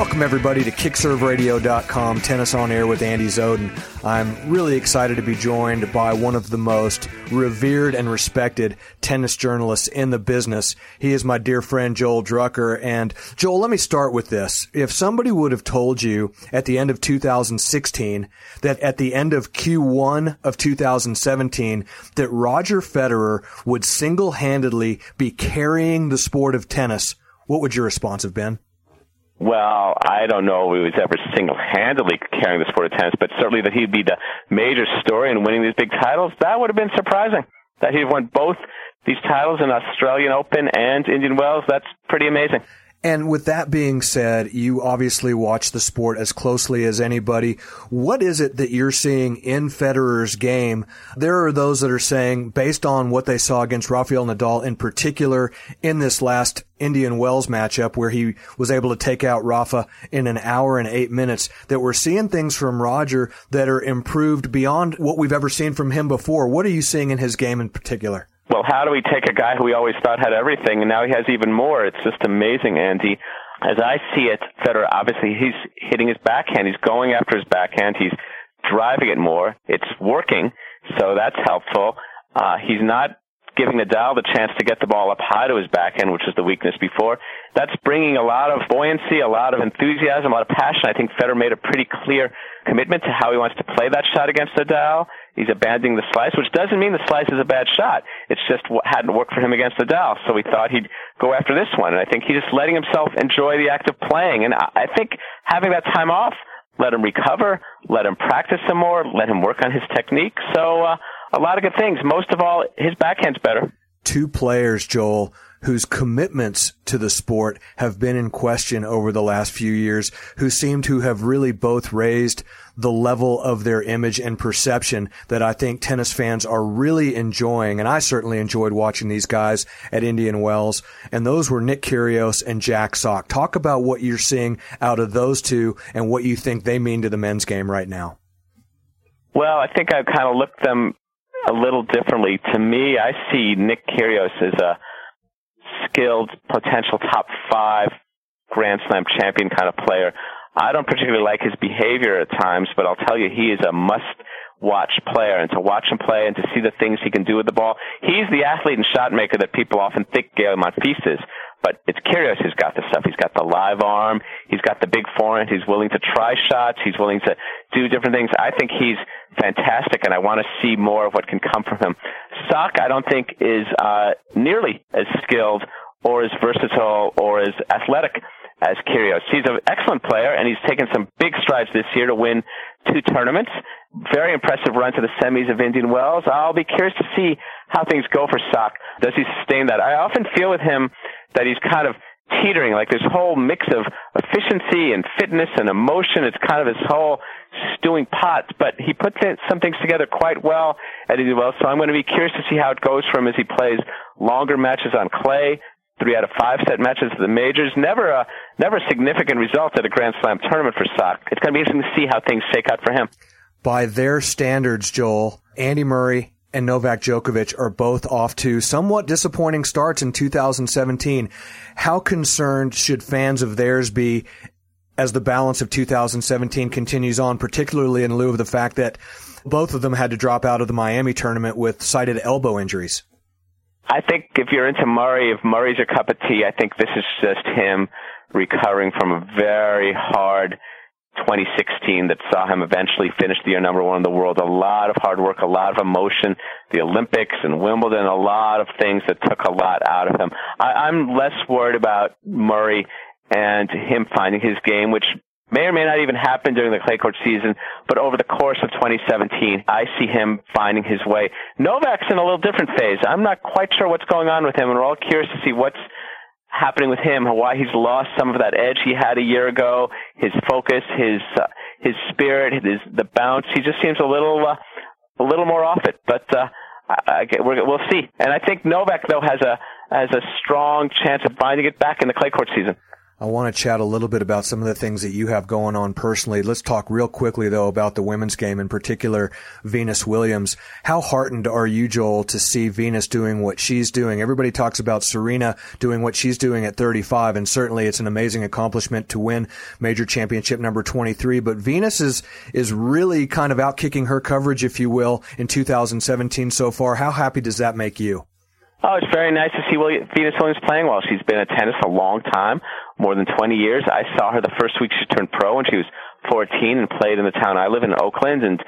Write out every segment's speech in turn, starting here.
Welcome, everybody, to KickServeRadio.com, Tennis on Air with Andy Zoden. I'm really excited to be joined by one of the most revered and respected tennis journalists in the business. He is my dear friend, Joel Drucker. And, Joel, let me start with this. If somebody would have told you at the end of 2016 that at the end of Q1 of 2017 that Roger Federer would single handedly be carrying the sport of tennis, what would your response have been? Well, I don't know if he was ever single-handedly carrying the sport of tennis, but certainly that he'd be the major story in winning these big titles, that would have been surprising. That he'd won both these titles in Australian Open and Indian Wells, that's pretty amazing. And with that being said, you obviously watch the sport as closely as anybody. What is it that you're seeing in Federer's game? There are those that are saying, based on what they saw against Rafael Nadal in particular in this last Indian Wells matchup where he was able to take out Rafa in an hour and eight minutes, that we're seeing things from Roger that are improved beyond what we've ever seen from him before. What are you seeing in his game in particular? Well, how do we take a guy who we always thought had everything and now he has even more? It's just amazing, Andy. As I see it, Federer, obviously he's hitting his backhand. He's going after his backhand. He's driving it more. It's working, so that's helpful. Uh, he's not giving Nadal the chance to get the ball up high to his backhand, which is the weakness before. That's bringing a lot of buoyancy, a lot of enthusiasm, a lot of passion. I think Federer made a pretty clear commitment to how he wants to play that shot against Nadal. He's abandoning the slice, which doesn't mean the slice is a bad shot. It's just hadn't worked for him against the Nadal, so we thought he'd go after this one. And I think he's just letting himself enjoy the act of playing. And I think having that time off, let him recover, let him practice some more, let him work on his technique. So uh, a lot of good things. Most of all, his backhand's better. Two players, Joel, whose commitments to the sport have been in question over the last few years, who seem to have really both raised the level of their image and perception that I think tennis fans are really enjoying. And I certainly enjoyed watching these guys at Indian Wells. And those were Nick Kyrgios and Jack Sock. Talk about what you're seeing out of those two and what you think they mean to the men's game right now. Well, I think I've kind of looked them a little differently. To me, I see Nick Kyrgios as a skilled, potential top five Grand Slam champion kind of player. I don't particularly like his behavior at times, but I'll tell you, he is a must watch player and to watch him play and to see the things he can do with the ball. He's the athlete and shot maker that people often think Gael Monfils is. But it's Kyrgios who's got the stuff. He's got the live arm. He's got the big forehand. He's willing to try shots. He's willing to do different things. I think he's fantastic, and I want to see more of what can come from him. Sock, I don't think, is uh, nearly as skilled or as versatile or as athletic as Kyrgios. He's an excellent player, and he's taken some big strides this year to win two tournaments. Very impressive run to the semis of Indian Wells. I'll be curious to see how things go for Sock. Does he sustain that? I often feel with him that he's kind of teetering, like this whole mix of efficiency and fitness and emotion. It's kind of this whole stewing pot, but he puts some things together quite well at Wells. So I'm going to be curious to see how it goes for him as he plays longer matches on clay, three out of five set matches at the majors. Never a never significant result at a Grand Slam tournament for Sock. It's going to be interesting to see how things shake out for him. By their standards, Joel, Andy Murray and Novak Djokovic are both off to somewhat disappointing starts in 2017. How concerned should fans of theirs be as the balance of 2017 continues on, particularly in lieu of the fact that both of them had to drop out of the Miami tournament with cited elbow injuries? I think if you're into Murray, if Murray's your cup of tea, I think this is just him recovering from a very hard 2016 that saw him eventually finish the year number one in the world. A lot of hard work, a lot of emotion, the Olympics and Wimbledon, a lot of things that took a lot out of him. I, I'm less worried about Murray and him finding his game, which may or may not even happen during the clay court season, but over the course of 2017, I see him finding his way. Novak's in a little different phase. I'm not quite sure what's going on with him, and we're all curious to see what's happening with him, why he's lost some of that edge he had a year ago, his focus, his uh, his spirit, his the bounce. He just seems a little uh, a little more off it, but uh, I, I, we're, we'll see. And I think Novak though has a has a strong chance of finding it back in the clay court season. I want to chat a little bit about some of the things that you have going on personally. Let's talk real quickly though about the women's game, in particular Venus Williams. How heartened are you, Joel, to see Venus doing what she's doing? Everybody talks about Serena doing what she's doing at 35, and certainly it's an amazing accomplishment to win major championship number 23. But Venus is is really kind of outkicking her coverage, if you will, in 2017 so far. How happy does that make you? Oh, it's very nice to see Venus Williams playing well. She's been at tennis a long time, more than 20 years. I saw her the first week she turned pro when she was 14 and played in the town I live in, Oakland, and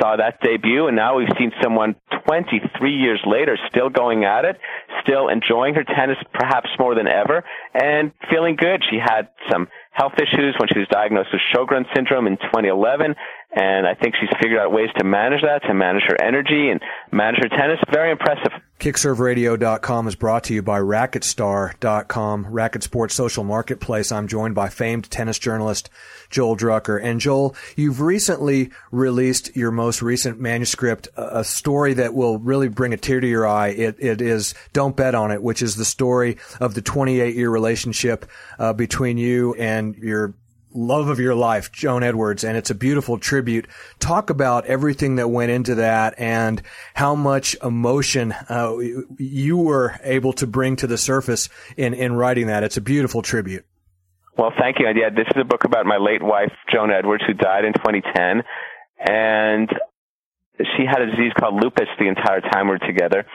saw that debut. And now we've seen someone 23 years later still going at it, still enjoying her tennis perhaps more than ever, and feeling good. She had some health issues when she was diagnosed with Sjogren syndrome in 2011, and I think she's figured out ways to manage that, to manage her energy and manage her tennis. Very impressive. KickServeRadio.com is brought to you by RacquetStar.com, Racket Sports Social Marketplace. I'm joined by famed tennis journalist Joel Drucker. And Joel, you've recently released your most recent manuscript, a story that will really bring a tear to your eye. It, it is Don't Bet on It, which is the story of the 28 year relationship uh, between you and your love of your life, Joan Edwards, and it's a beautiful tribute. Talk about everything that went into that and how much emotion uh, you were able to bring to the surface in, in writing that. It's a beautiful tribute. Well, thank you. Yeah, this is a book about my late wife, Joan Edwards, who died in 2010. And she had a disease called lupus the entire time we were together.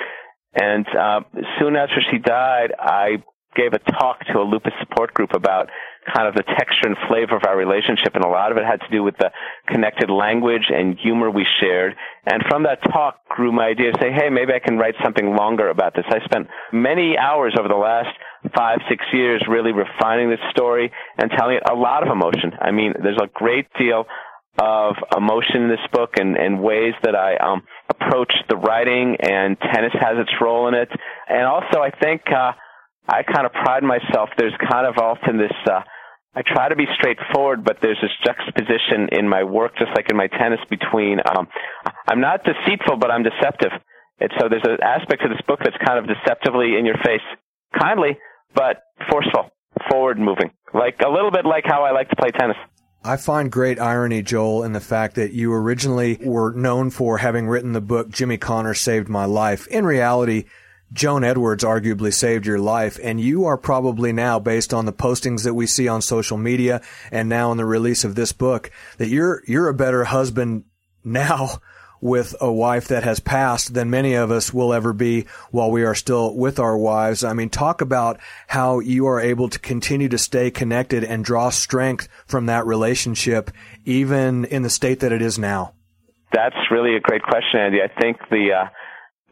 And uh, soon after she died, I gave a talk to a lupus support group about kind of the texture and flavor of our relationship, and a lot of it had to do with the connected language and humor we shared. And from that talk grew my idea to say, hey, maybe I can write something longer about this. I spent many hours over the last five, six years really refining this story and telling it a lot of emotion. I mean, there's a great deal of emotion in this book and, and ways that I um, approach the writing, and tennis has its role in it. And also, I think uh, I kind of pride myself. There's kind of often this. Uh, I try to be straightforward, but there's this juxtaposition in my work, just like in my tennis, between um, I'm not deceitful, but I'm deceptive. And so there's an aspect to this book that's kind of deceptively in your face, kindly, but forceful, forward moving, like a little bit like how I like to play tennis. I find great irony, Joel, in the fact that you originally were known for having written the book Jimmy Connors Saved My Life. In reality, Joan Edwards arguably saved your life, and you are probably now, based on the postings that we see on social media and now in the release of this book, that you're you're a better husband now with a wife that has passed than many of us will ever be while we are still with our wives. I mean, talk about how you are able to continue to stay connected and draw strength from that relationship, even in the state that it is now. That's really a great question, Andy. I think the uh,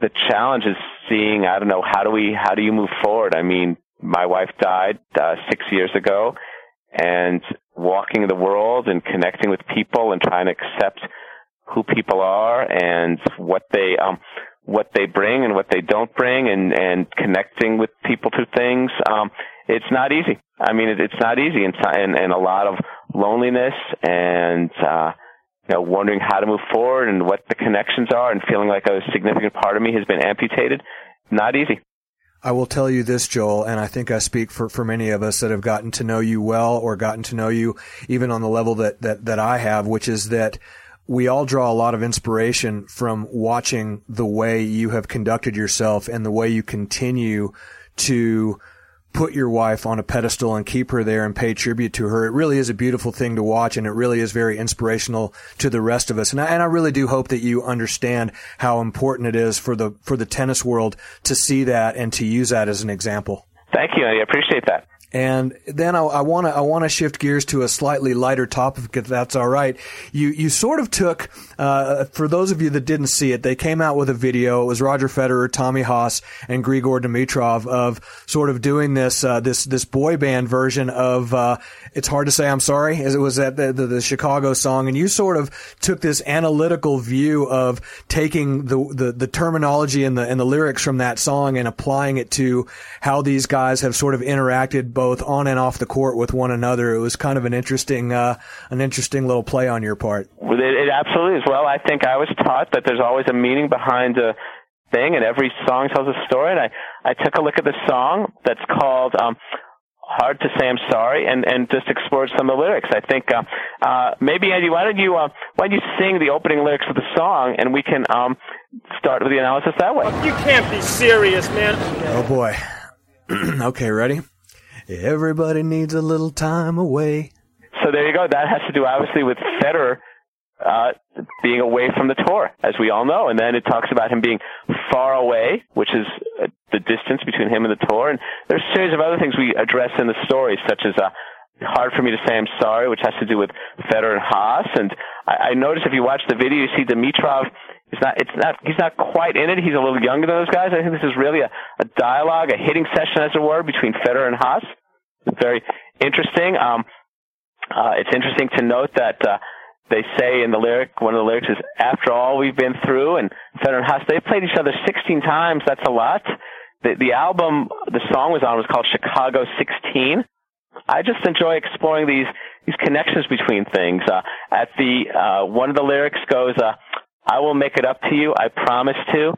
the challenge is seeing I don't know how do we how do you move forward? I mean, my wife died uh, six years ago, and walking the world and connecting with people and trying to accept who people are and what they um what they bring and what they don't bring and and connecting with people through things um it's not easy i mean it, it's not easy and and, and a lot of loneliness and uh you know, wondering how to move forward and what the connections are and feeling like a significant part of me has been amputated. Not easy. I will tell you this, Joel, and I think I speak for, for many of us that have gotten to know you well or gotten to know you even on the level that, that, that I have, which is that we all draw a lot of inspiration from watching the way you have conducted yourself and the way you continue to put your wife on a pedestal and keep her there and pay tribute to her. It really is a beautiful thing to watch and it really is very inspirational to the rest of us. And I, and I really do hope that you understand how important it is for the, for the tennis world to see that and to use that as an example. Thank you. I appreciate that. And then I want to I want to shift gears to a slightly lighter topic, if that's all right. You you sort of took uh, for those of you that didn't see it, they came out with a video. It was Roger Federer, Tommy Haas, and Grigor Dimitrov of sort of doing this uh, this this boy band version of uh, "It's Hard to Say I'm Sorry," as it was at the, the, the Chicago song, and you sort of took this analytical view of taking the, the the terminology and the and the lyrics from that song and applying it to how these guys have sort of interacted both on and off the court with one another. It was kind of an interesting, uh, an interesting little play on your part. It, it absolutely is. Well, I think I was taught that there's always a meaning behind a thing, and every song tells a story. And I, I took a look at the song that's called um, hard to say I'm sorry and and just explore some of the lyrics. I think uh, uh, maybe Andy, why don't you uh, why don't you sing the opening lyrics of the song and we can um, start with the analysis that way. You can't be serious, man. Oh boy. okay, ready? Everybody needs a little time away. So there you go. That has to do obviously with Federer uh, being away from the tour, as we all know. And then it talks about him being far away, which is uh, the distance between him and the tour. And there's a series of other things we address in the story, such as uh, hard for me to say I'm sorry, which has to do with Federer and Haas. And I, I notice if you watch the video, you see Dimitrov. He's not. It's not. He's not quite in it. He's a little younger than those guys. I think this is really a, a dialogue, a hitting session, as it were, between Federer and Haas. Very interesting. Um, uh, it's interesting to note that. Uh, they say in the lyric, one of the lyrics is, after all we've been through, and Federer and Haas, they've played each other 16 times. That's a lot. The, the album the song was on was called Chicago 16. I just enjoy exploring these, these connections between things. Uh, at the, uh, one of the lyrics goes, uh, I will make it up to you. I promise to.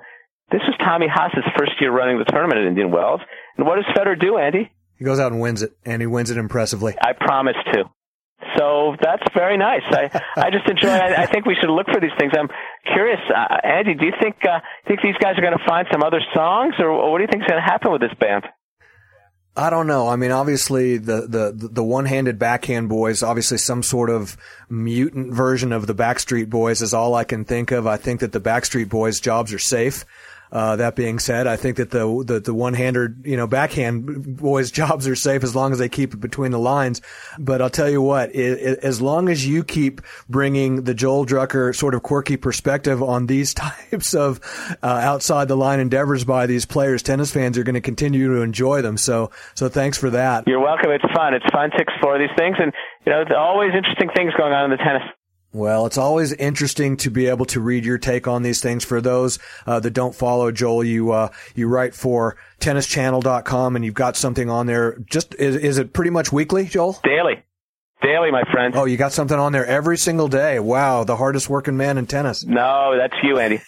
This was Tommy Haas's first year running the tournament at Indian Wells. And what does Federer do, Andy? He goes out and wins it, and he wins it impressively. I promise to. So that's very nice. I I just enjoy. I, I think we should look for these things. I'm curious, uh, Andy. Do you think uh, think these guys are going to find some other songs, or, what do you think is going to happen with this band? I don't know. I mean, obviously the, the, the one-handed backhand boys, obviously some sort of mutant version of the Backstreet Boys is all I can think of. I think that the Backstreet Boys jobs are safe. Uh, that being said, I think that the the, the one hander, you know, backhand boys' jobs are safe as long as they keep it between the lines. But I'll tell you what, it, it, as long as you keep bringing the Joel Drucker sort of quirky perspective on these types of uh, outside the line endeavors by these players, tennis fans are going to continue to enjoy them. So so thanks for that. You're welcome. It's fun. It's fun to explore these things, and you know, there's always interesting things going on in the tennis. Well, it's always interesting to be able to read your take on these things. For those uh, that don't follow Joel, you uh, you write for tennischannel.com and you've got something on there. Just is, is it pretty much weekly, Joel? Daily. Daily, my friend. Oh, you got something on there every single day. Wow, the hardest working man in tennis. No, that's you, Andy.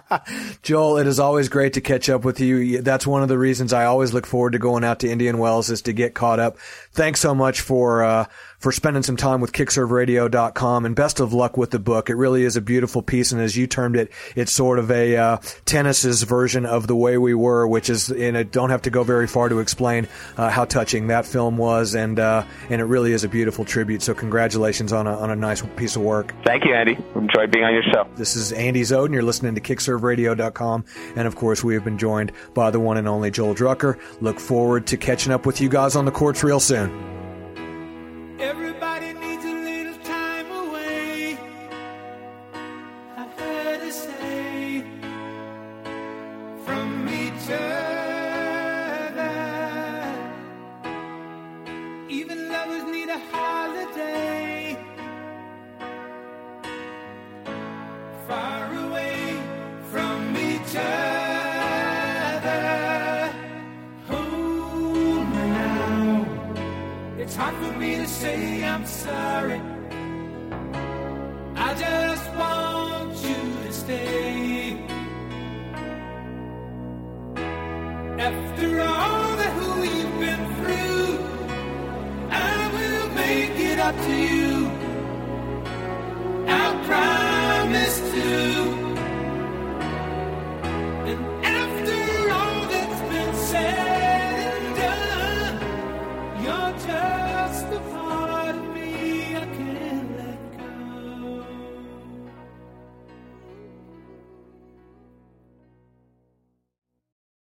Joel, it is always great to catch up with you. That's one of the reasons I always look forward to going out to Indian Wells is to get caught up. Thanks so much for uh, for spending some time with kickserveradio.com and best of luck with the book. It really is a beautiful piece. And as you termed it, it's sort of a uh, tennis's version of the way we were, which is, and I don't have to go very far to explain uh, how touching that film was. And, uh, and it really is a beautiful tribute. So congratulations on a, on a nice piece of work. Thank you, Andy. Enjoyed being on your show. This is Andy Zoden. You're listening to kickserveradio.com. And of course, we have been joined by the one and only Joel Drucker. Look forward to catching up with you guys on the courts real soon. After all that we've been through, I will make it up to you.